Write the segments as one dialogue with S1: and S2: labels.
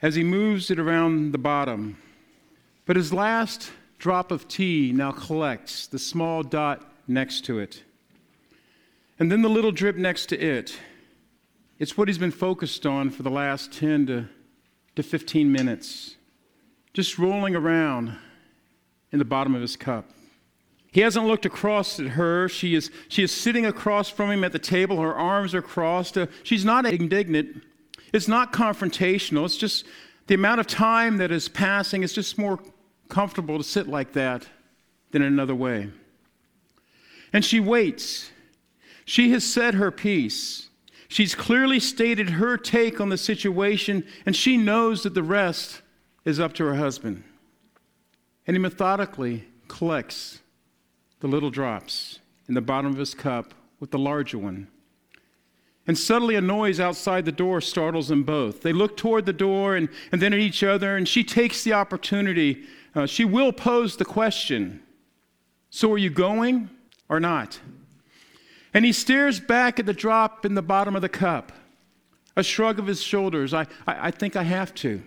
S1: as he moves it around the bottom. But his last drop of tea now collects the small dot next to it. And then the little drip next to it. It's what he's been focused on for the last 10 to, to 15 minutes, just rolling around in the bottom of his cup. He hasn't looked across at her. She is, she is sitting across from him at the table. Her arms are crossed. Uh, she's not indignant. It's not confrontational. It's just the amount of time that is passing. It's just more comfortable to sit like that than in another way. And she waits. She has said her piece. She's clearly stated her take on the situation, and she knows that the rest is up to her husband. And he methodically collects the little drops in the bottom of his cup with the larger one. And suddenly, a noise outside the door startles them both. They look toward the door and, and then at each other, and she takes the opportunity. Uh, she will pose the question So, are you going or not? And he stares back at the drop in the bottom of the cup. A shrug of his shoulders. I, I, I think I have to.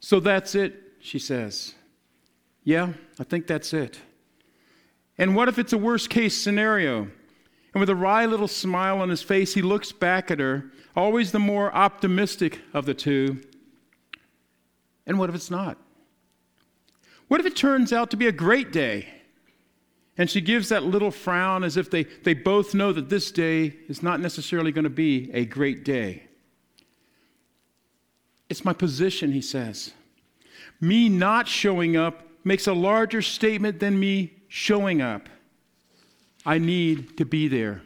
S1: So that's it, she says. Yeah, I think that's it. And what if it's a worst case scenario? And with a wry little smile on his face, he looks back at her, always the more optimistic of the two. And what if it's not? What if it turns out to be a great day? And she gives that little frown as if they, they both know that this day is not necessarily going to be a great day. It's my position, he says. Me not showing up makes a larger statement than me showing up. I need to be there.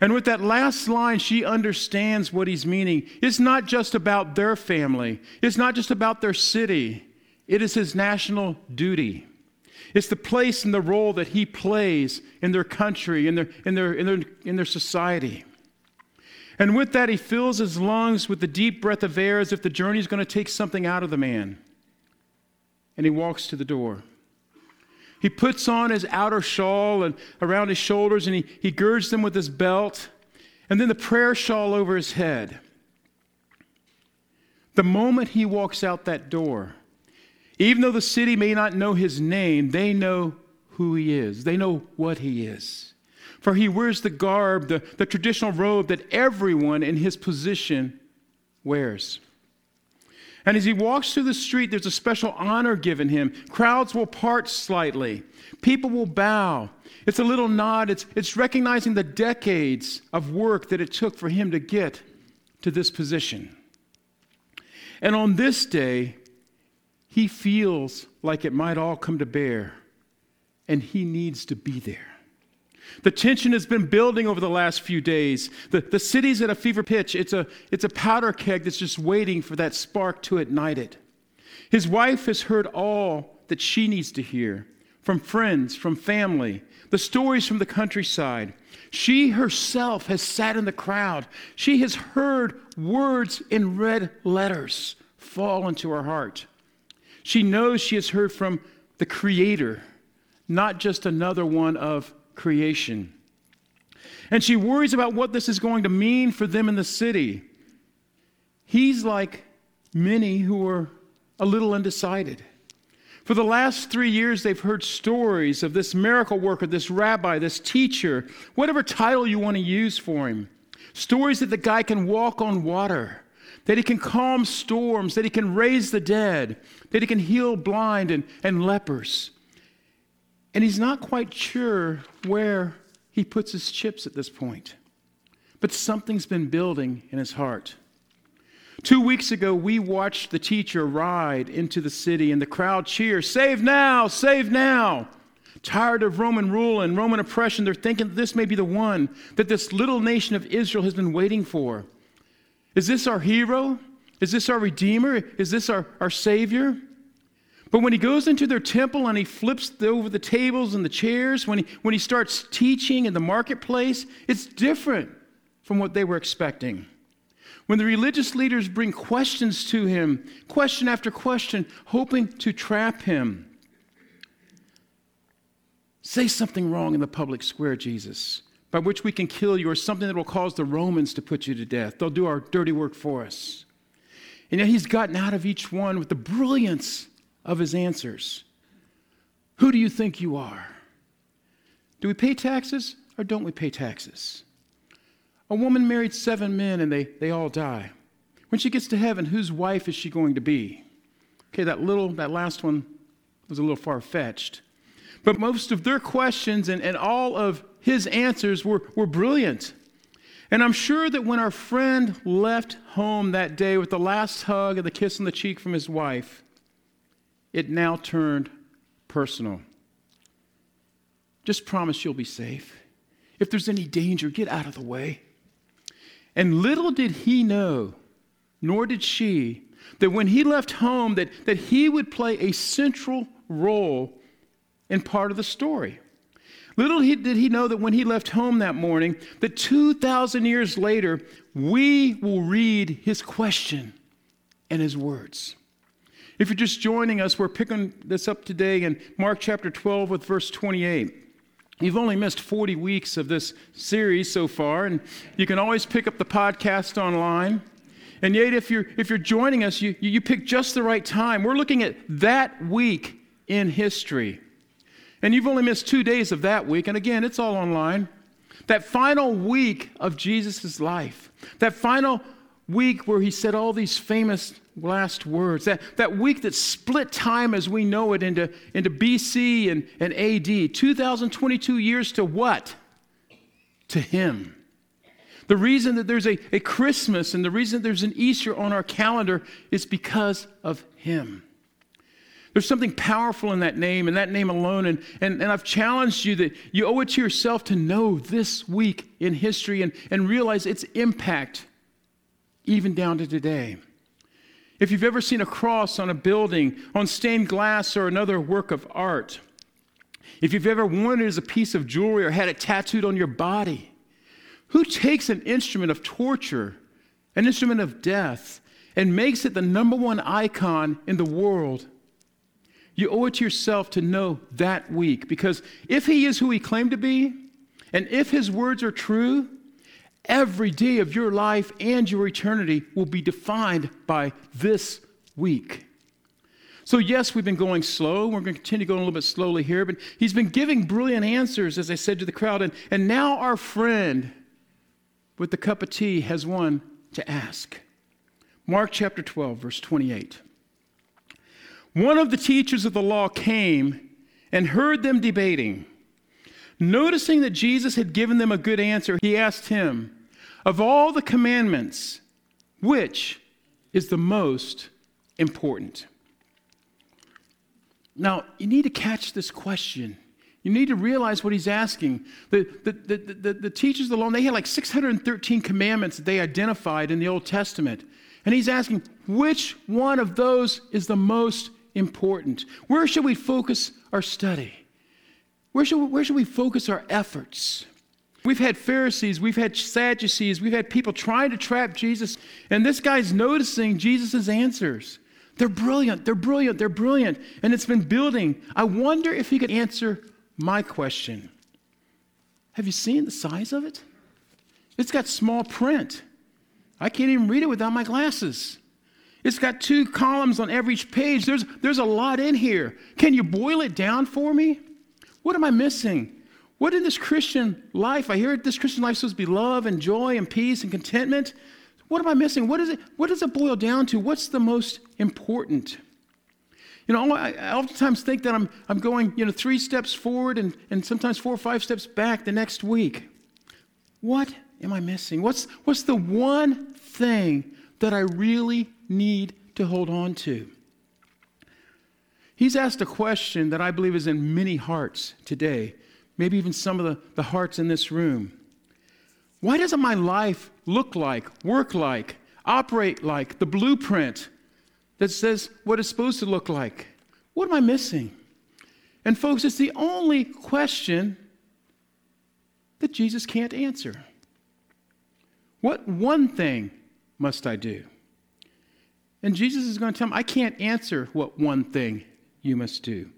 S1: And with that last line, she understands what he's meaning. It's not just about their family, it's not just about their city, it is his national duty. It's the place and the role that he plays in their country, in their, in their, in their, in their society. And with that, he fills his lungs with the deep breath of air as if the journey is going to take something out of the man. And he walks to the door. He puts on his outer shawl and around his shoulders and he, he girds them with his belt, and then the prayer shawl over his head. The moment he walks out that door, even though the city may not know his name, they know who he is. They know what he is. For he wears the garb, the, the traditional robe that everyone in his position wears. And as he walks through the street, there's a special honor given him. Crowds will part slightly, people will bow. It's a little nod, it's, it's recognizing the decades of work that it took for him to get to this position. And on this day, he feels like it might all come to bear, and he needs to be there. The tension has been building over the last few days. The, the city's at a fever pitch. It's a, it's a powder keg that's just waiting for that spark to ignite it. His wife has heard all that she needs to hear from friends, from family, the stories from the countryside. She herself has sat in the crowd. She has heard words in red letters fall into her heart. She knows she has heard from the Creator, not just another one of creation. And she worries about what this is going to mean for them in the city. He's like many who are a little undecided. For the last three years, they've heard stories of this miracle worker, this rabbi, this teacher, whatever title you want to use for him. Stories that the guy can walk on water, that he can calm storms, that he can raise the dead, that he can heal blind and, and lepers. And he's not quite sure where he puts his chips at this point. But something's been building in his heart. Two weeks ago, we watched the teacher ride into the city, and the crowd cheers, Save now! Save now! Tired of Roman rule and Roman oppression, they're thinking this may be the one that this little nation of Israel has been waiting for. Is this our hero? Is this our Redeemer? Is this our, our Savior? But when he goes into their temple and he flips over the tables and the chairs, when he, when he starts teaching in the marketplace, it's different from what they were expecting. When the religious leaders bring questions to him, question after question, hoping to trap him, say something wrong in the public square, Jesus, by which we can kill you, or something that will cause the Romans to put you to death. They'll do our dirty work for us. And yet he's gotten out of each one with the brilliance of his answers. Who do you think you are? Do we pay taxes or don't we pay taxes? A woman married seven men and they, they all die. When she gets to heaven, whose wife is she going to be? Okay, that little, that last one was a little far fetched. But most of their questions and, and all of his answers were, were brilliant. And I'm sure that when our friend left home that day with the last hug and the kiss on the cheek from his wife, it now turned personal. Just promise you'll be safe. If there's any danger, get out of the way. And little did he know, nor did she, that when he left home, that, that he would play a central role in part of the story. Little did he know that when he left home that morning, that 2,000 years later, we will read his question and his words. If you're just joining us, we're picking this up today in Mark chapter 12 with verse 28. You've only missed 40 weeks of this series so far, and you can always pick up the podcast online. And yet, if you're, if you're joining us, you, you pick just the right time. We're looking at that week in history. And you've only missed two days of that week, and again, it's all online. That final week of Jesus' life, that final week where he said all these famous last words, that, that week that split time as we know it into, into BC and, and AD, 2022 years to what? To Him. The reason that there's a, a Christmas and the reason there's an Easter on our calendar is because of Him. There's something powerful in that name and that name alone. And, and, and I've challenged you that you owe it to yourself to know this week in history and, and realize its impact even down to today. If you've ever seen a cross on a building, on stained glass, or another work of art, if you've ever worn it as a piece of jewelry or had it tattooed on your body, who takes an instrument of torture, an instrument of death, and makes it the number one icon in the world? You owe it to yourself to know that week because if he is who he claimed to be, and if his words are true, Every day of your life and your eternity will be defined by this week. So, yes, we've been going slow. We're going to continue going a little bit slowly here, but he's been giving brilliant answers, as I said to the crowd. And, and now our friend with the cup of tea has one to ask. Mark chapter 12, verse 28. One of the teachers of the law came and heard them debating. Noticing that Jesus had given them a good answer, he asked him, Of all the commandments, which is the most important? Now, you need to catch this question. You need to realize what he's asking. The, the, the, the, the teachers law, they had like 613 commandments that they identified in the Old Testament. And he's asking, which one of those is the most important? Where should we focus our study? Where should, where should we focus our efforts? We've had Pharisees, we've had Sadducees, we've had people trying to trap Jesus, and this guy's noticing Jesus' answers. They're brilliant, they're brilliant, they're brilliant, and it's been building. I wonder if he could answer my question. Have you seen the size of it? It's got small print. I can't even read it without my glasses. It's got two columns on every page. There's, there's a lot in here. Can you boil it down for me? What am I missing? What in this Christian life? I hear this Christian life supposed to be love and joy and peace and contentment. What am I missing? What, is it, what does it boil down to? What's the most important? You know, I, I oftentimes think that I'm, I'm going, you know, three steps forward and, and sometimes four or five steps back the next week. What am I missing? What's, what's the one thing that I really need to hold on to? He's asked a question that I believe is in many hearts today, maybe even some of the, the hearts in this room. Why doesn't my life look like, work like, operate like, the blueprint that says what it's supposed to look like. What am I missing? And, folks, it's the only question that Jesus can't answer. What one thing must I do? And Jesus is going to tell him, I can't answer what one thing you must do.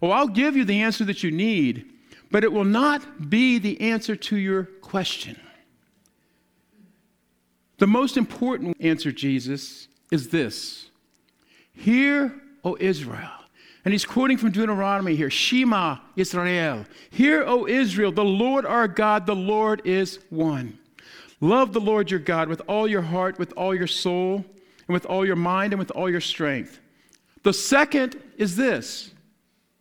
S1: Oh, I'll give you the answer that you need, but it will not be the answer to your question. The most important answer, Jesus, is this Hear, O Israel. And he's quoting from Deuteronomy here Shema Israel. Hear, O Israel, the Lord our God, the Lord is one. Love the Lord your God with all your heart, with all your soul, and with all your mind, and with all your strength. The second is this.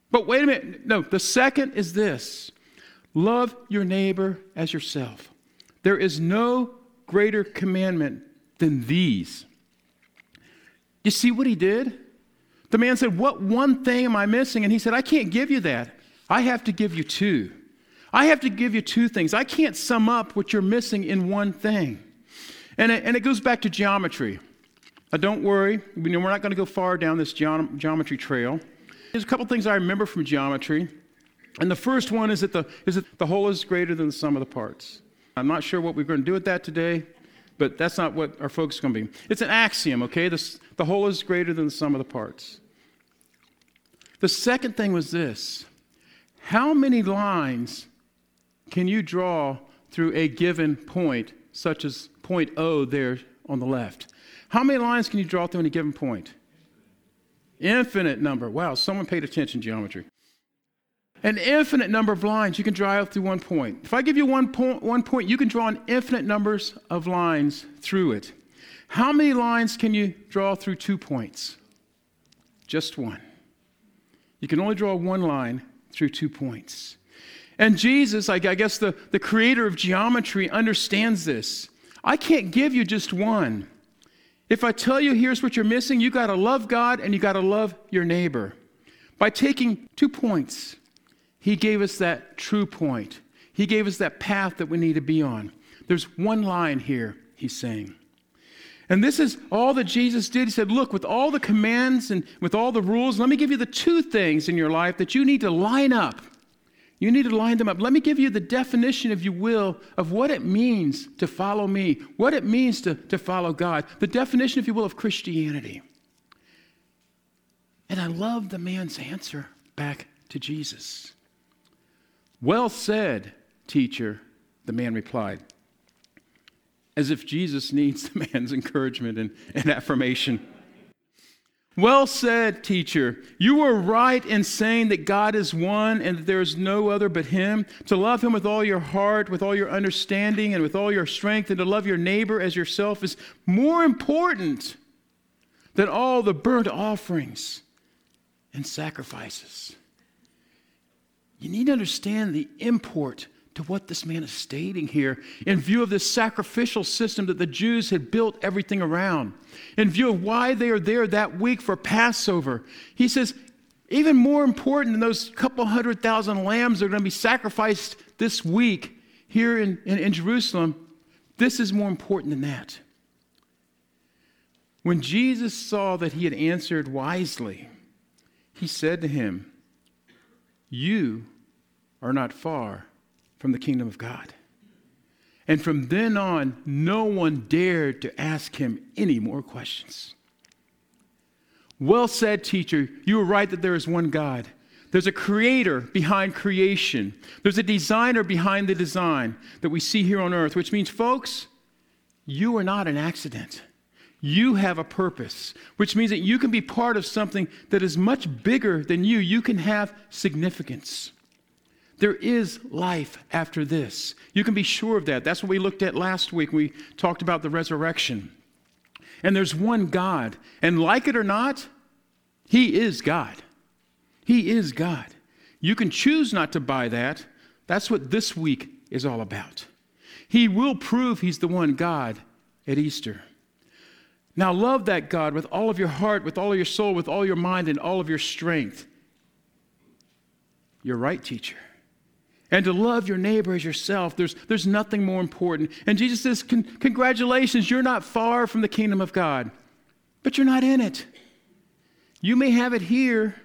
S1: But wait a minute. No, the second is this love your neighbor as yourself. There is no greater commandment than these. You see what he did? The man said, What one thing am I missing? And he said, I can't give you that. I have to give you two. I have to give you two things. I can't sum up what you're missing in one thing. And it, and it goes back to geometry. Now, don't worry, we're not going to go far down this geometry trail. There's a couple things I remember from geometry. And the first one is that the, is that the whole is greater than the sum of the parts. I'm not sure what we're going to do with that today, but that's not what our focus is going to be. It's an axiom, okay? The, the whole is greater than the sum of the parts. The second thing was this how many lines can you draw through a given point, such as point O there on the left? How many lines can you draw through any given point? Infinite number. Wow, someone paid attention geometry. An infinite number of lines you can draw through one point. If I give you one point, one point, you can draw an infinite numbers of lines through it. How many lines can you draw through two points? Just one. You can only draw one line through two points. And Jesus, I guess the, the creator of geometry, understands this. I can't give you just one. If I tell you here's what you're missing, you got to love God and you got to love your neighbor. By taking two points, he gave us that true point. He gave us that path that we need to be on. There's one line here, he's saying. And this is all that Jesus did. He said, Look, with all the commands and with all the rules, let me give you the two things in your life that you need to line up. You need to line them up. Let me give you the definition, if you will, of what it means to follow me, what it means to, to follow God, the definition, if you will, of Christianity. And I love the man's answer back to Jesus. Well said, teacher, the man replied, as if Jesus needs the man's encouragement and, and affirmation. Well said, teacher. You were right in saying that God is one and that there is no other but Him. To love Him with all your heart, with all your understanding, and with all your strength, and to love your neighbor as yourself is more important than all the burnt offerings and sacrifices. You need to understand the import to what this man is stating here in view of this sacrificial system that the Jews had built everything around, in view of why they are there that week for Passover. He says, even more important than those couple hundred thousand lambs that are going to be sacrificed this week here in, in, in Jerusalem, this is more important than that. When Jesus saw that he had answered wisely, he said to him, You are not far from the kingdom of God. And from then on, no one dared to ask him any more questions. Well said, teacher. You are right that there is one God. There's a creator behind creation, there's a designer behind the design that we see here on earth, which means, folks, you are not an accident. You have a purpose, which means that you can be part of something that is much bigger than you. You can have significance. There is life after this. You can be sure of that. That's what we looked at last week. We talked about the resurrection. And there's one God. And like it or not, He is God. He is God. You can choose not to buy that. That's what this week is all about. He will prove He's the one God at Easter. Now, love that God with all of your heart, with all of your soul, with all your mind, and all of your strength. You're right, teacher. And to love your neighbor as yourself. There's, there's nothing more important. And Jesus says, Con- Congratulations, you're not far from the kingdom of God, but you're not in it. You may have it here,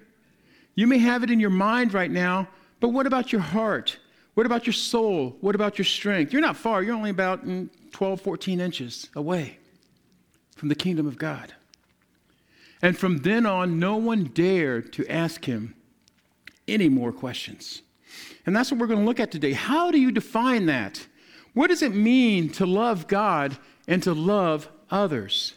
S1: you may have it in your mind right now, but what about your heart? What about your soul? What about your strength? You're not far, you're only about mm, 12, 14 inches away from the kingdom of God. And from then on, no one dared to ask him any more questions. And that's what we're going to look at today. How do you define that? What does it mean to love God and to love others?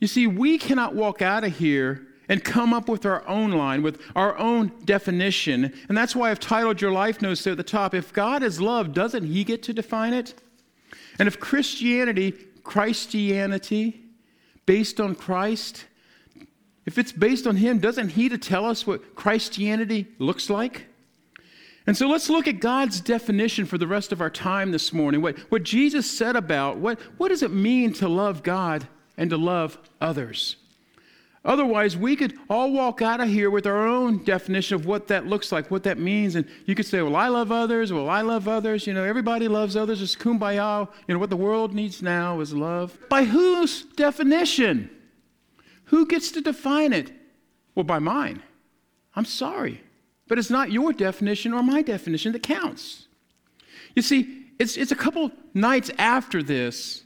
S1: You see, we cannot walk out of here and come up with our own line, with our own definition. And that's why I've titled your life notes there at the top. If God is love, doesn't He get to define it? And if Christianity, Christianity, based on Christ, if it's based on Him, doesn't He to tell us what Christianity looks like? And so let's look at God's definition for the rest of our time this morning. What, what Jesus said about what, what does it mean to love God and to love others? Otherwise, we could all walk out of here with our own definition of what that looks like, what that means. And you could say, well, I love others. Well, I love others. You know, everybody loves others. It's kumbaya. You know, what the world needs now is love. By whose definition? Who gets to define it? Well, by mine. I'm sorry. But it's not your definition or my definition that counts. You see, it's, it's a couple nights after this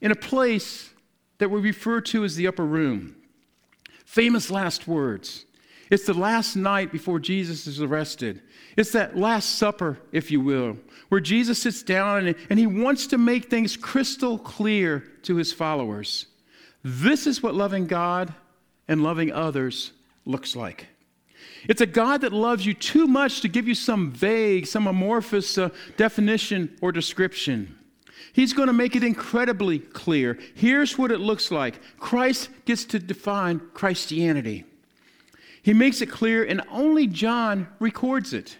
S1: in a place that we refer to as the upper room. Famous last words. It's the last night before Jesus is arrested. It's that Last Supper, if you will, where Jesus sits down and, and he wants to make things crystal clear to his followers. This is what loving God and loving others looks like. It's a God that loves you too much to give you some vague, some amorphous uh, definition or description. He's going to make it incredibly clear. Here's what it looks like Christ gets to define Christianity. He makes it clear, and only John records it.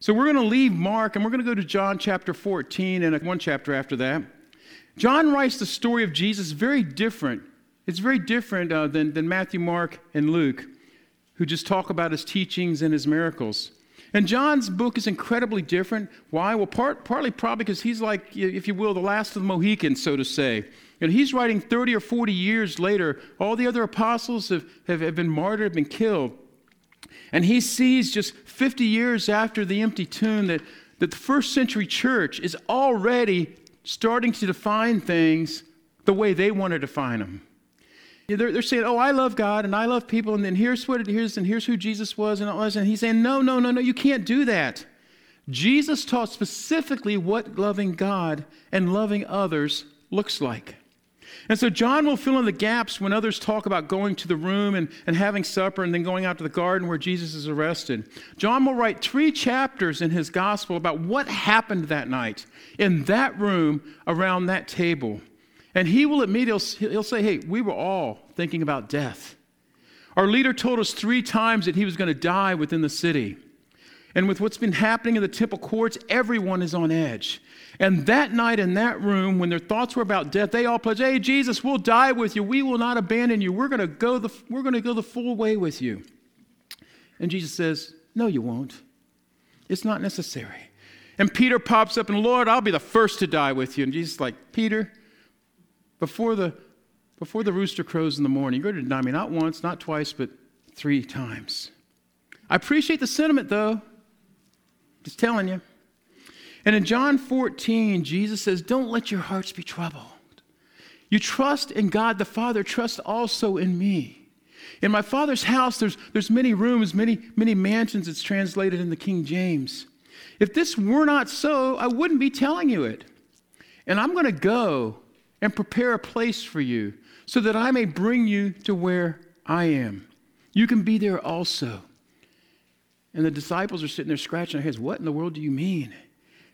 S1: So we're going to leave Mark and we're going to go to John chapter 14 and one chapter after that. John writes the story of Jesus very different. It's very different uh, than, than Matthew, Mark, and Luke who just talk about his teachings and his miracles. And John's book is incredibly different. Why? Well, part, partly probably because he's like, if you will, the last of the Mohicans, so to say. And he's writing 30 or 40 years later. All the other apostles have, have, have been martyred, have been killed. And he sees just 50 years after the empty tomb that, that the first century church is already starting to define things the way they want to define them. They're, they're saying, oh, I love God and I love people, and then here's what it is, and here's who Jesus was, and all this. And he's saying, no, no, no, no, you can't do that. Jesus taught specifically what loving God and loving others looks like. And so John will fill in the gaps when others talk about going to the room and, and having supper and then going out to the garden where Jesus is arrested. John will write three chapters in his gospel about what happened that night in that room around that table. And he will admit, he'll, he'll say, hey, we were all thinking about death. Our leader told us three times that he was going to die within the city. And with what's been happening in the temple courts, everyone is on edge. And that night in that room, when their thoughts were about death, they all pledged, Hey, Jesus, we'll die with you. We will not abandon you. We're going to go the, we're going to go the full way with you. And Jesus says, No, you won't. It's not necessary. And Peter pops up and, Lord, I'll be the first to die with you. And Jesus is like, Peter, before the, before the rooster crows in the morning, you're going to deny me not once, not twice, but three times. I appreciate the sentiment, though. Just telling you. And in John 14, Jesus says, Don't let your hearts be troubled. You trust in God the Father, trust also in me. In my Father's house, there's, there's many rooms, many, many mansions, it's translated in the King James. If this were not so, I wouldn't be telling you it. And I'm going to go and prepare a place for you so that I may bring you to where I am. You can be there also. And the disciples are sitting there scratching their heads. What in the world do you mean?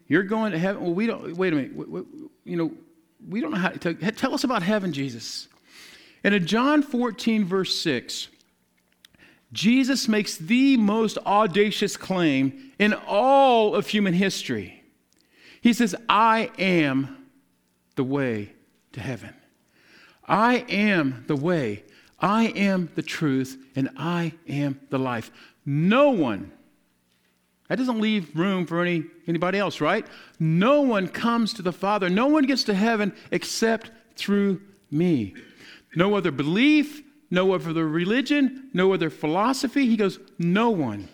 S1: You're going to heaven? Well, we don't, wait a minute. you know, we don't know how to tell us about heaven, Jesus. And in John 14, verse 6, Jesus makes the most audacious claim in all of human history. He says, I am the way, to heaven. I am the way, I am the truth, and I am the life. No one, That doesn't leave room for any, anybody else, right? No one comes to the Father. No one gets to heaven except through me. No other belief, no other religion, no other philosophy. He goes, No one.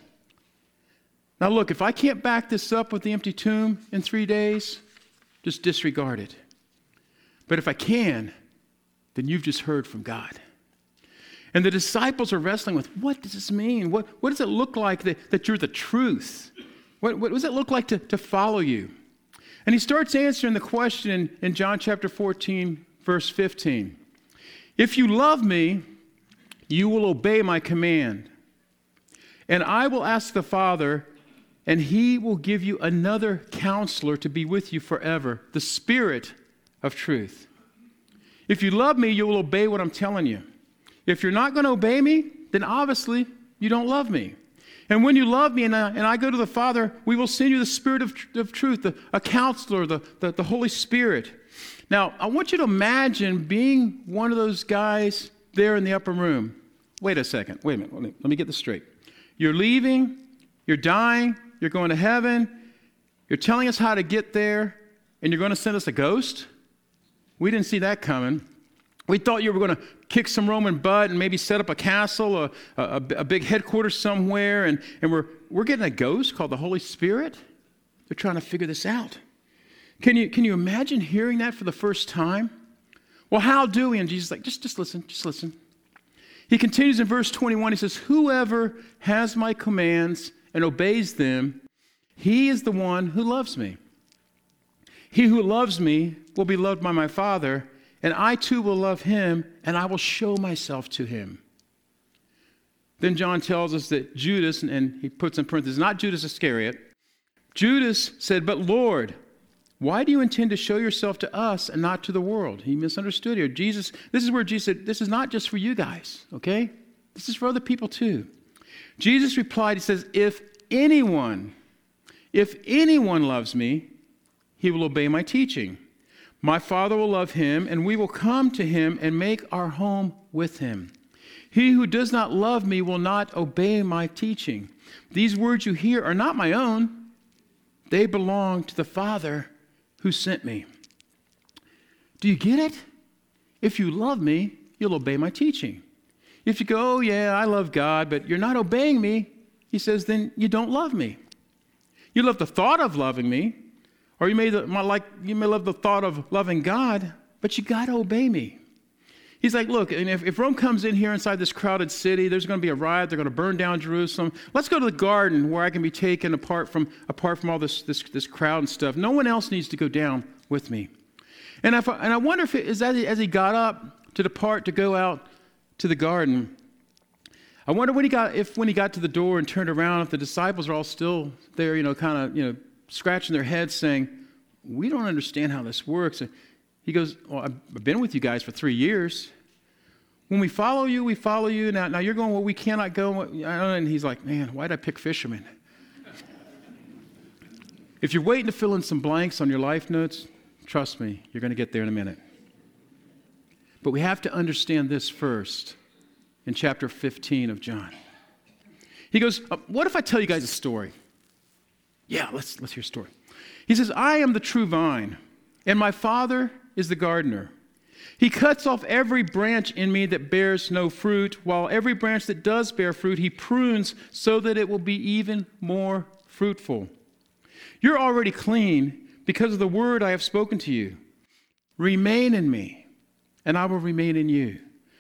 S1: Now, look, if I can't back this up with the empty tomb in three days, just disregard it. But if I can, then you've just heard from God. And the disciples are wrestling with what does this mean? What, what does it look like that, that you're the truth? What, what does it look like to, to follow you? And he starts answering the question in, in John chapter 14, verse 15. If you love me, you will obey my command. And I will ask the Father, and he will give you another counselor to be with you forever, the Spirit of truth. If you love me, you will obey what I'm telling you. If you're not going to obey me, then obviously you don't love me. And when you love me and I, and I go to the Father, we will send you the Spirit of, of truth, the, a counselor, the, the, the Holy Spirit. Now, I want you to imagine being one of those guys there in the upper room. Wait a second. Wait a minute. Let me, let me get this straight. You're leaving, you're dying, you're going to heaven, you're telling us how to get there, and you're going to send us a ghost? We didn't see that coming. We thought you were going to kick some Roman butt and maybe set up a castle, a, a, a, big headquarters somewhere, and, and we're, we're getting a ghost called the Holy Spirit. They're trying to figure this out. Can you, can you imagine hearing that for the first time? Well, how do we? And Jesus like, just, just listen, just listen. He continues in verse 21. He says, Whoever has my commands and obeys them, he is the one who loves me. He who loves me will be loved by my Father and I too will love him, and I will show myself to him. Then John tells us that Judas, and he puts in parentheses, not Judas Iscariot, Judas said, But Lord, why do you intend to show yourself to us and not to the world? He misunderstood here. Jesus, this is where Jesus said, This is not just for you guys, okay? This is for other people too. Jesus replied, He says, If anyone, if anyone loves me, he will obey my teaching. My Father will love him, and we will come to him and make our home with him. He who does not love me will not obey my teaching. These words you hear are not my own, they belong to the Father who sent me. Do you get it? If you love me, you'll obey my teaching. If you go, oh, yeah, I love God, but you're not obeying me, he says, then you don't love me. You love the thought of loving me, or you may, like, you may love the thought of loving God, but you got to obey me. He's like, look, and if, if Rome comes in here inside this crowded city, there's going to be a riot. They're going to burn down Jerusalem. Let's go to the garden where I can be taken apart from, apart from all this, this, this crowd and stuff. No one else needs to go down with me. And, if, and I wonder if it, is that as he got up to depart to go out to the garden, I wonder when he got, if when he got to the door and turned around, if the disciples are all still there, you know, kind of, you know, scratching their heads saying, We don't understand how this works. And he goes, Well, I've been with you guys for three years. When we follow you, we follow you. Now, now you're going, Well, we cannot go. And he's like, Man, why'd I pick fishermen? if you're waiting to fill in some blanks on your life notes, trust me, you're going to get there in a minute. But we have to understand this first in chapter 15 of John. He goes, uh, What if I tell you guys a story? Yeah, let's, let's hear a story. He says, I am the true vine, and my Father is the gardener. He cuts off every branch in me that bears no fruit, while every branch that does bear fruit, he prunes so that it will be even more fruitful. You're already clean because of the word I have spoken to you. Remain in me, and I will remain in you.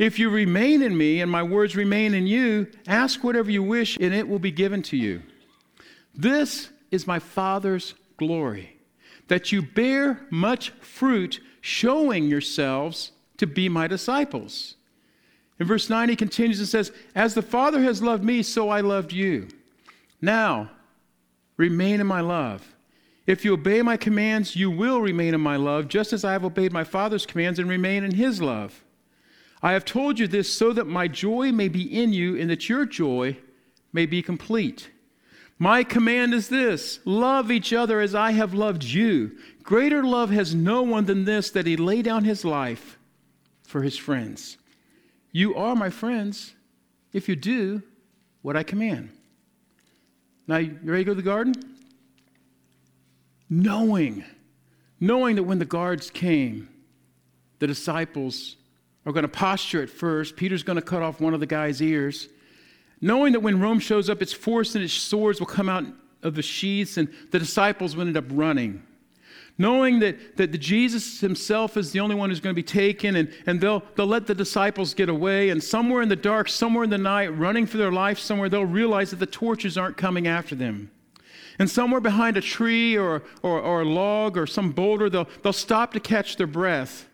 S1: If you remain in me and my words remain in you, ask whatever you wish and it will be given to you. This is my Father's glory, that you bear much fruit, showing yourselves to be my disciples. In verse 9, he continues and says, As the Father has loved me, so I loved you. Now, remain in my love. If you obey my commands, you will remain in my love, just as I have obeyed my Father's commands and remain in his love. I have told you this so that my joy may be in you and that your joy may be complete. My command is this love each other as I have loved you. Greater love has no one than this that he lay down his life for his friends. You are my friends if you do what I command. Now, you ready to go to the garden? Knowing, knowing that when the guards came, the disciples are going to posture at first. Peter's going to cut off one of the guy's ears. Knowing that when Rome shows up, its force and its swords will come out of the sheaths, and the disciples will end up running. Knowing that, that Jesus himself is the only one who's going to be taken, and, and they'll, they'll let the disciples get away, and somewhere in the dark, somewhere in the night, running for their life somewhere, they'll realize that the torches aren't coming after them. And somewhere behind a tree or, or, or a log or some boulder, they'll, they'll stop to catch their breath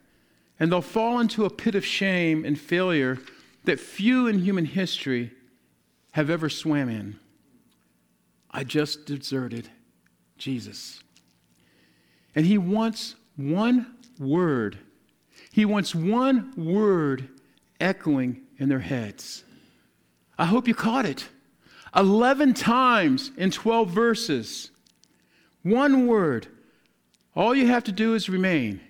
S1: and they'll fall into a pit of shame and failure that few in human history have ever swam in. I just deserted Jesus. And he wants one word. He wants one word echoing in their heads. I hope you caught it. 11 times in 12 verses. One word. All you have to do is remain.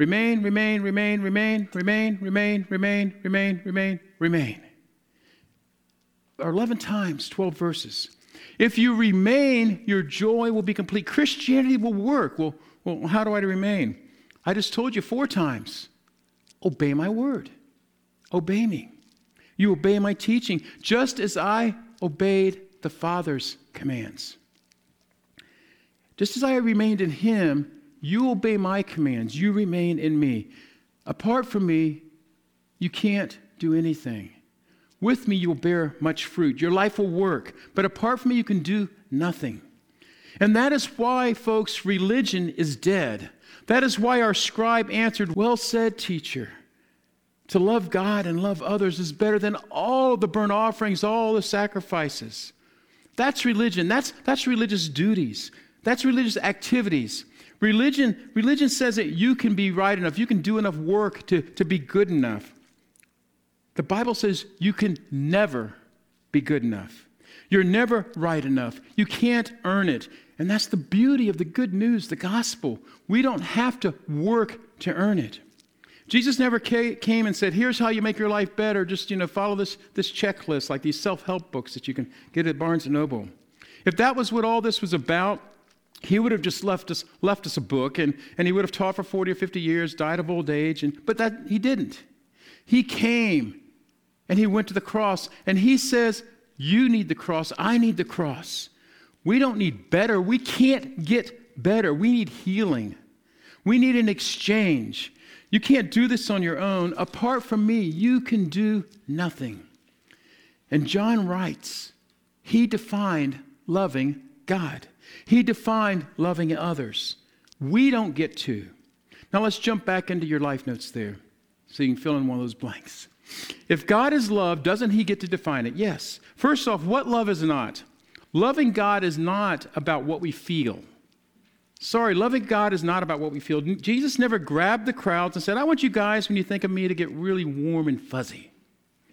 S1: Remain, remain, remain, remain, remain, remain, remain, remain, remain, remain. Or 11 times, 12 verses. If you remain, your joy will be complete. Christianity will work. Well, well, how do I remain? I just told you four times. Obey my word. Obey me. You obey my teaching, just as I obeyed the Father's commands. Just as I remained in Him, you obey my commands. You remain in me. Apart from me, you can't do anything. With me, you'll bear much fruit. Your life will work. But apart from me, you can do nothing. And that is why, folks, religion is dead. That is why our scribe answered, Well said, teacher. To love God and love others is better than all the burnt offerings, all the sacrifices. That's religion. That's, that's religious duties. That's religious activities. Religion, religion says that you can be right enough, you can do enough work to, to be good enough. The Bible says you can never be good enough. You're never right enough. You can't earn it. And that's the beauty of the good news, the gospel. We don't have to work to earn it. Jesus never came and said, Here's how you make your life better. Just, you know, follow this, this checklist, like these self help books that you can get at Barnes and Noble. If that was what all this was about, he would have just left us, left us a book and, and he would have taught for 40 or 50 years, died of old age, and, but that he didn't. He came and he went to the cross and he says, You need the cross, I need the cross. We don't need better, we can't get better. We need healing, we need an exchange. You can't do this on your own. Apart from me, you can do nothing. And John writes, He defined loving God. He defined loving others. We don't get to. Now let's jump back into your life notes there so you can fill in one of those blanks. If God is love, doesn't He get to define it? Yes. First off, what love is not? Loving God is not about what we feel. Sorry, loving God is not about what we feel. Jesus never grabbed the crowds and said, I want you guys, when you think of me, to get really warm and fuzzy.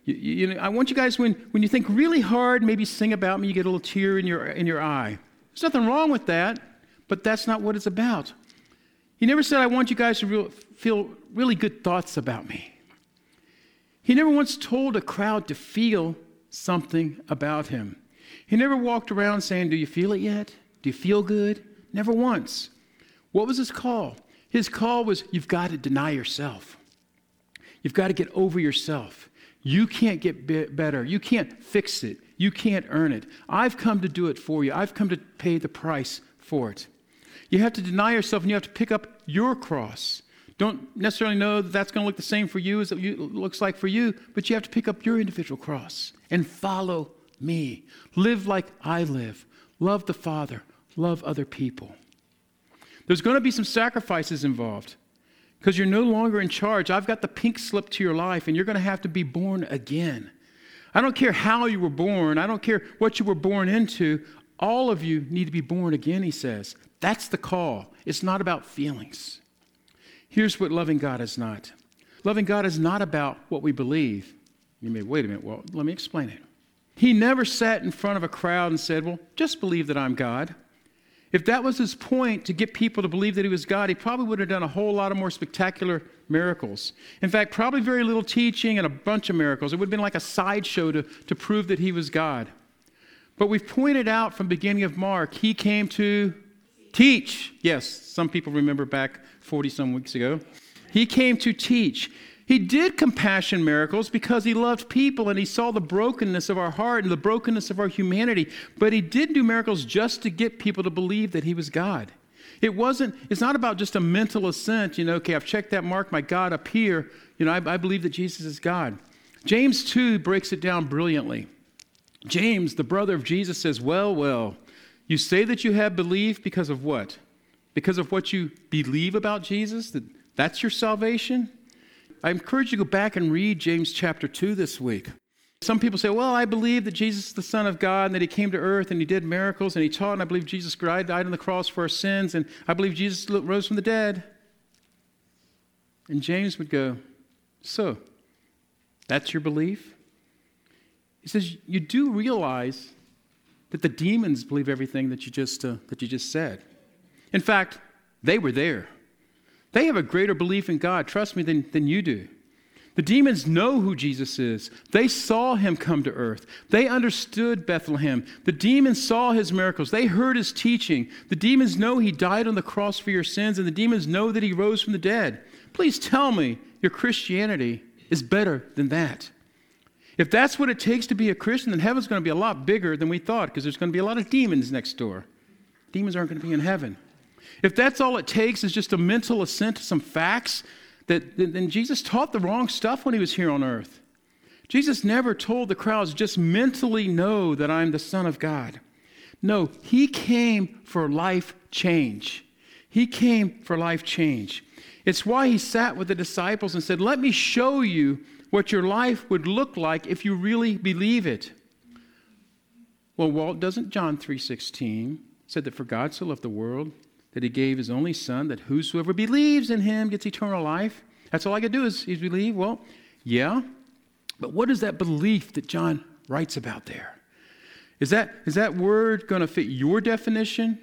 S1: You, you know, I want you guys, when, when you think really hard, maybe sing about me, you get a little tear in your, in your eye. There's nothing wrong with that, but that's not what it's about. He never said, I want you guys to real, feel really good thoughts about me. He never once told a crowd to feel something about him. He never walked around saying, Do you feel it yet? Do you feel good? Never once. What was his call? His call was, You've got to deny yourself. You've got to get over yourself. You can't get better. You can't fix it. You can't earn it. I've come to do it for you. I've come to pay the price for it. You have to deny yourself and you have to pick up your cross. Don't necessarily know that that's going to look the same for you as it looks like for you, but you have to pick up your individual cross and follow me. Live like I live. Love the Father. Love other people. There's going to be some sacrifices involved because you're no longer in charge. I've got the pink slip to your life, and you're going to have to be born again. I don't care how you were born, I don't care what you were born into. All of you need to be born again, he says. That's the call. It's not about feelings. Here's what loving God is not loving God is not about what we believe. You may, wait a minute, well, let me explain it. He never sat in front of a crowd and said, Well, just believe that I'm God. If that was his point to get people to believe that he was God, he probably would have done a whole lot of more spectacular miracles. In fact, probably very little teaching and a bunch of miracles. It would have been like a sideshow to, to prove that he was God. But we've pointed out from beginning of Mark, he came to teach. Yes, some people remember back 40 some weeks ago. He came to teach. He did compassion miracles because he loved people and he saw the brokenness of our heart and the brokenness of our humanity. But he did do miracles just to get people to believe that he was God. It wasn't, it's not about just a mental assent, you know, okay, I've checked that mark, my God up here. You know, I, I believe that Jesus is God. James 2 breaks it down brilliantly. James, the brother of Jesus, says, Well, well, you say that you have belief because of what? Because of what you believe about Jesus? That that's your salvation? I encourage you to go back and read James chapter 2 this week. Some people say, well, I believe that Jesus is the Son of God and that He came to earth and He did miracles and He taught, and I believe Jesus died, died on the cross for our sins, and I believe Jesus rose from the dead. And James would go, So, that's your belief? He says, You do realize that the demons believe everything that you just, uh, that you just said. In fact, they were there. They have a greater belief in God, trust me, than, than you do. The demons know who Jesus is. They saw him come to earth. They understood Bethlehem. The demons saw his miracles. They heard his teaching. The demons know he died on the cross for your sins, and the demons know that he rose from the dead. Please tell me your Christianity is better than that. If that's what it takes to be a Christian, then heaven's going to be a lot bigger than we thought because there's going to be a lot of demons next door. Demons aren't going to be in heaven. If that's all it takes is just a mental assent to some facts, that, then Jesus taught the wrong stuff when he was here on earth. Jesus never told the crowds, just mentally know that I'm the Son of God. No, he came for life change. He came for life change. It's why he sat with the disciples and said, Let me show you what your life would look like if you really believe it. Well, Walt, doesn't John 3:16 said that for God so loved the world that he gave his only son, that whosoever believes in him gets eternal life. That's all I could do is, is believe. Well, yeah. But what is that belief that John writes about there? Is that, is that word going to fit your definition?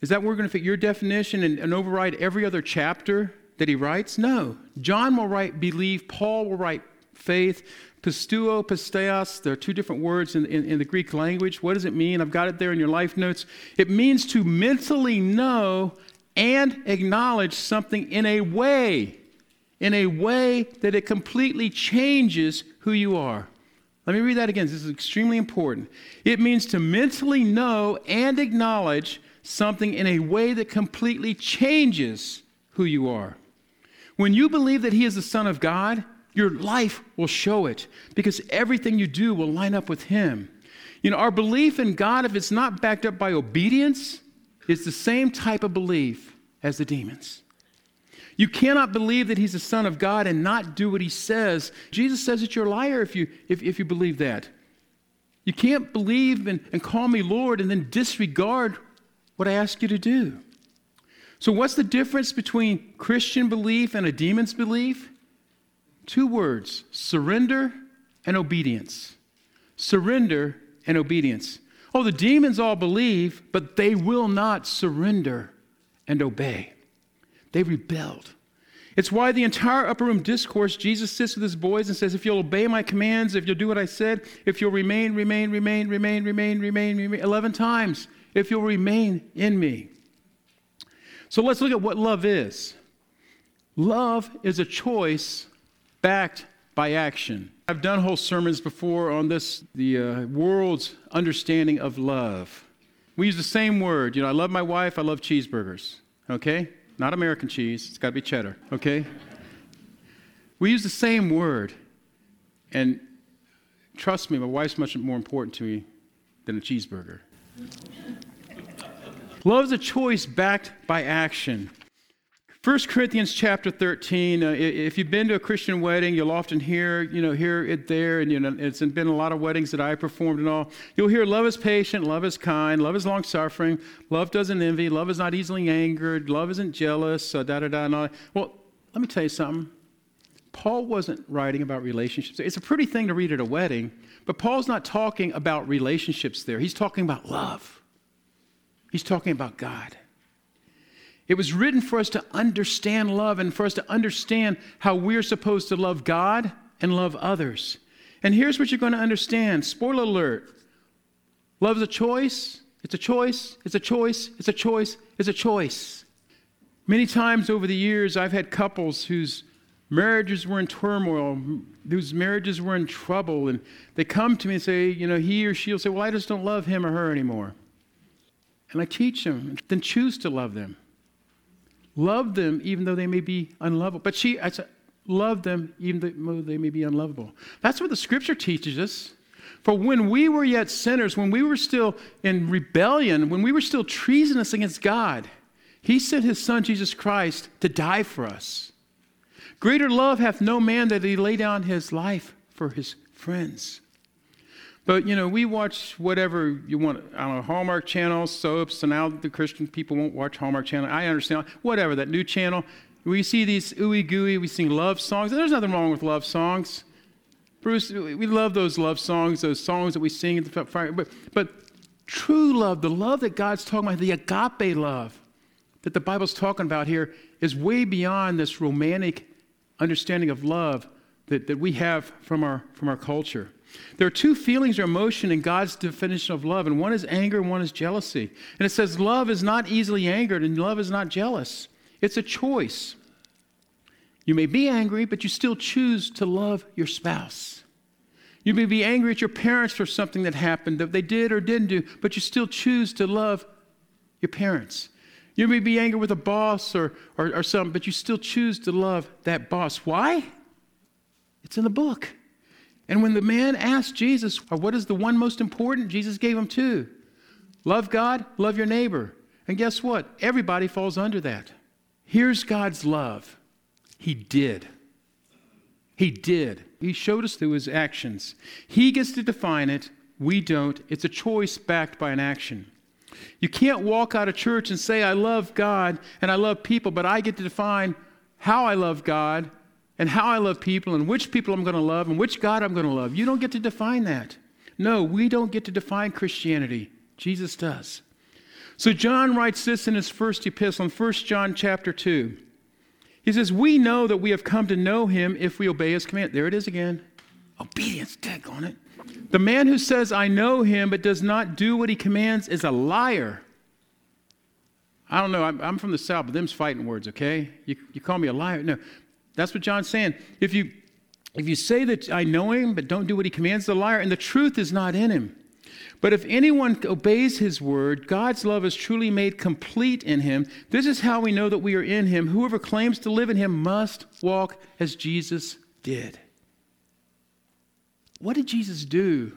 S1: Is that word going to fit your definition and, and override every other chapter that he writes? No. John will write believe, Paul will write faith, Pisteuo, pisteos, there are two different words in, in, in, the Greek language. What does it mean? I've got it there in your life notes. It means to mentally know and acknowledge something in a way, in a way that it completely changes who you are. Let me read that again. This is extremely important. It means to mentally know and acknowledge something in a way that completely changes who you are. When you believe that He is the Son of God, your life will show it because everything you do will line up with Him. You know, our belief in God, if it's not backed up by obedience, is the same type of belief as the demons. You cannot believe that He's the Son of God and not do what He says. Jesus says that you're a liar if you, if, if you believe that. You can't believe and, and call me Lord and then disregard what I ask you to do. So, what's the difference between Christian belief and a demon's belief? Two words surrender and obedience. Surrender and obedience. Oh, the demons all believe, but they will not surrender and obey. They rebelled. It's why the entire upper room discourse, Jesus sits with his boys and says, If you'll obey my commands, if you'll do what I said, if you'll remain, remain, remain, remain, remain, remain, remain, 11 times, if you'll remain in me. So let's look at what love is. Love is a choice backed by action. I've done whole sermons before on this, the uh, world's understanding of love. We use the same word. You know, I love my wife, I love cheeseburgers, okay? Not American cheese, it's got to be cheddar, okay? we use the same word. And trust me, my wife's much more important to me than a cheeseburger. Love is a choice backed by action. 1 Corinthians chapter 13, uh, if you've been to a Christian wedding, you'll often hear, you know, hear it there, and you know, it's been a lot of weddings that I performed and all. You'll hear love is patient, love is kind, love is long suffering, love doesn't envy, love is not easily angered, love isn't jealous, da da da and all. Well, let me tell you something. Paul wasn't writing about relationships. It's a pretty thing to read at a wedding, but Paul's not talking about relationships there. He's talking about love. He's talking about God. It was written for us to understand love and for us to understand how we're supposed to love God and love others. And here's what you're going to understand spoiler alert love is a choice. It's a choice. It's a choice. It's a choice. It's a choice. Many times over the years, I've had couples whose marriages were in turmoil, whose marriages were in trouble, and they come to me and say, you know, he or she will say, Well, I just don't love him or her anymore. And I teach them, then choose to love them. Love them even though they may be unlovable. But she, I said, love them even though they may be unlovable. That's what the scripture teaches us. For when we were yet sinners, when we were still in rebellion, when we were still treasonous against God, He sent His Son, Jesus Christ, to die for us. Greater love hath no man that he lay down his life for his friends. But you know, we watch whatever you want on a Hallmark channel, soaps, and now the Christian people won't watch Hallmark channel. I understand. Whatever that new channel, we see these ooey gooey, we sing love songs. And there's nothing wrong with love songs. Bruce, we love those love songs, those songs that we sing at the fire. But, but true love, the love that God's talking about, the agape love that the Bible's talking about here, is way beyond this romantic understanding of love that, that we have from our, from our culture. There are two feelings or emotion in God's definition of love, and one is anger and one is jealousy. And it says love is not easily angered and love is not jealous. It's a choice. You may be angry, but you still choose to love your spouse. You may be angry at your parents for something that happened that they did or didn't do, but you still choose to love your parents. You may be angry with a boss or, or, or something, but you still choose to love that boss. Why? It's in the book. And when the man asked Jesus, What is the one most important? Jesus gave him two love God, love your neighbor. And guess what? Everybody falls under that. Here's God's love. He did. He did. He showed us through his actions. He gets to define it. We don't. It's a choice backed by an action. You can't walk out of church and say, I love God and I love people, but I get to define how I love God and how I love people and which people I'm going to love and which God I'm going to love. You don't get to define that. No, we don't get to define Christianity. Jesus does. So John writes this in his first epistle in 1 John chapter 2. He says, We know that we have come to know him if we obey his command. There it is again. Obedience, tag on it. The man who says, I know him, but does not do what he commands is a liar. I don't know. I'm, I'm from the South, but them's fighting words, okay? You, you call me a liar. No, that's what John's saying. If you, if you say that I know him, but don't do what he commands, the liar, and the truth is not in him. But if anyone obeys his word, God's love is truly made complete in him. This is how we know that we are in him. Whoever claims to live in him must walk as Jesus did. What did Jesus do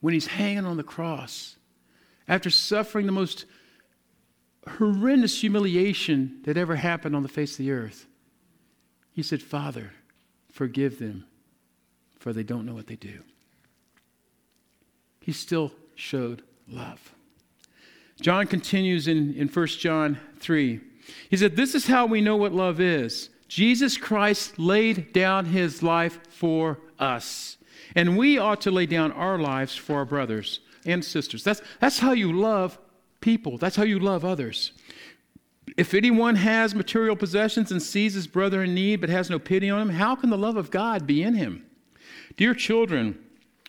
S1: when he's hanging on the cross after suffering the most horrendous humiliation that ever happened on the face of the earth? He said, Father, forgive them, for they don't know what they do. He still showed love. John continues in, in 1 John 3. He said, This is how we know what love is. Jesus Christ laid down his life for us. And we ought to lay down our lives for our brothers and sisters. That's, that's how you love people, that's how you love others. If anyone has material possessions and sees his brother in need but has no pity on him, how can the love of God be in him? Dear children,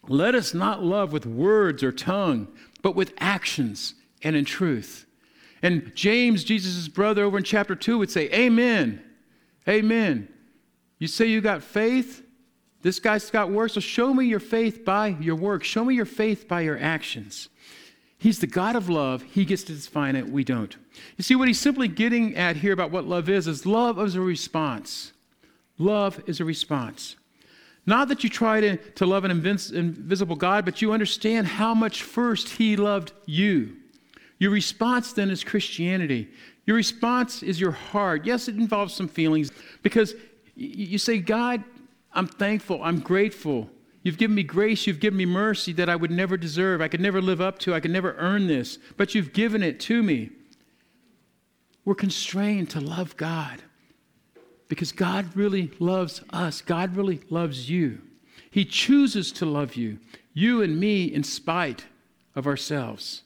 S1: let us not love with words or tongue, but with actions and in truth. And James, Jesus' brother, over in chapter 2, would say, Amen. Amen. You say you got faith? This guy's got works, so show me your faith by your works. Show me your faith by your actions. He's the God of love. He gets to define it. We don't. You see, what he's simply getting at here about what love is, is love is a response. Love is a response. Not that you try to, to love an invis- invisible God, but you understand how much first he loved you. Your response then is Christianity. Your response is your heart. Yes, it involves some feelings because you say, God, I'm thankful, I'm grateful. You've given me grace, you've given me mercy that I would never deserve, I could never live up to, I could never earn this, but you've given it to me. We're constrained to love God because God really loves us. God really loves you. He chooses to love you, you and me, in spite of ourselves.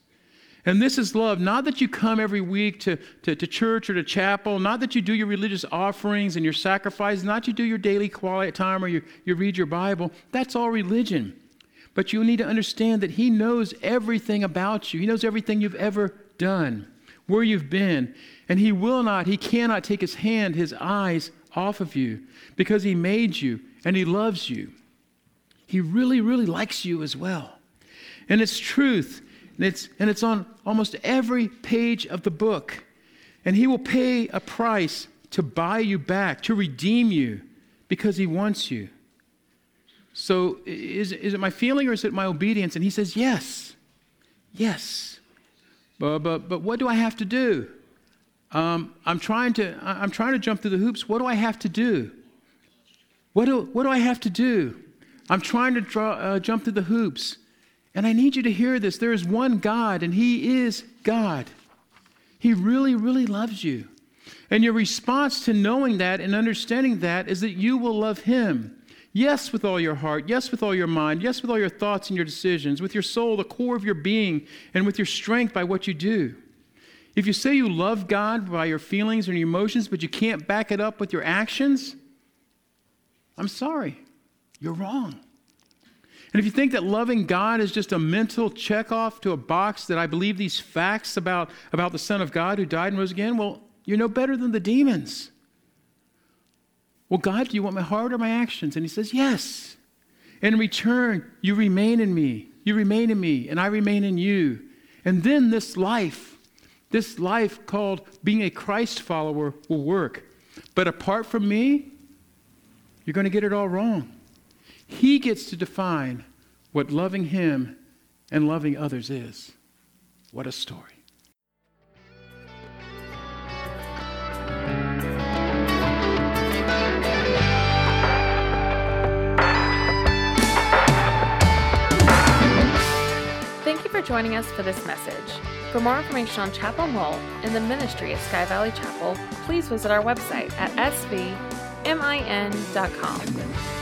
S1: And this is love, not that you come every week to, to, to, church or to chapel, not that you do your religious offerings and your sacrifices, not you do your daily quiet time or you, you read your Bible. That's all religion. But you need to understand that He knows everything about you. He knows everything you've ever done, where you've been. And He will not, He cannot take His hand, His eyes off of you because He made you and He loves you. He really, really likes you as well. And it's truth. And it's, and it's on almost every page of the book. And He will pay a price to buy you back, to redeem you, because He wants you. So is, is it my feeling or is it my obedience? And He says, Yes. Yes. But, but, but what do I have to do? Um, I'm, trying to, I'm trying to jump through the hoops. What do I have to do? What do, what do I have to do? I'm trying to draw, uh, jump through the hoops. And I need you to hear this. There is one God, and He is God. He really, really loves you. And your response to knowing that and understanding that is that you will love Him. Yes, with all your heart. Yes, with all your mind. Yes, with all your thoughts and your decisions. With your soul, the core of your being, and with your strength by what you do. If you say you love God by your feelings and your emotions, but you can't back it up with your actions, I'm sorry. You're wrong. And if you think that loving God is just a mental check off to a box that I believe these facts about, about the Son of God who died and rose again, well, you're no better than the demons. Well, God, do you want my heart or my actions? And he says, Yes. In return, you remain in me. You remain in me, and I remain in you. And then this life, this life called being a Christ follower, will work. But apart from me, you're going to get it all wrong. He gets to define what loving Him and loving others is. What a story.
S2: Thank you for joining us for this message. For more information on Chapel Mole and the ministry of Sky Valley Chapel, please visit our website at svmin.com.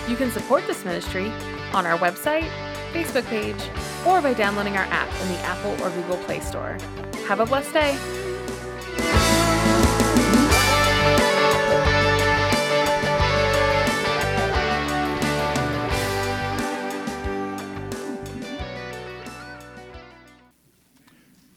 S2: You can support this ministry on our website, Facebook page, or by downloading our app in the Apple or Google Play Store. Have a blessed day.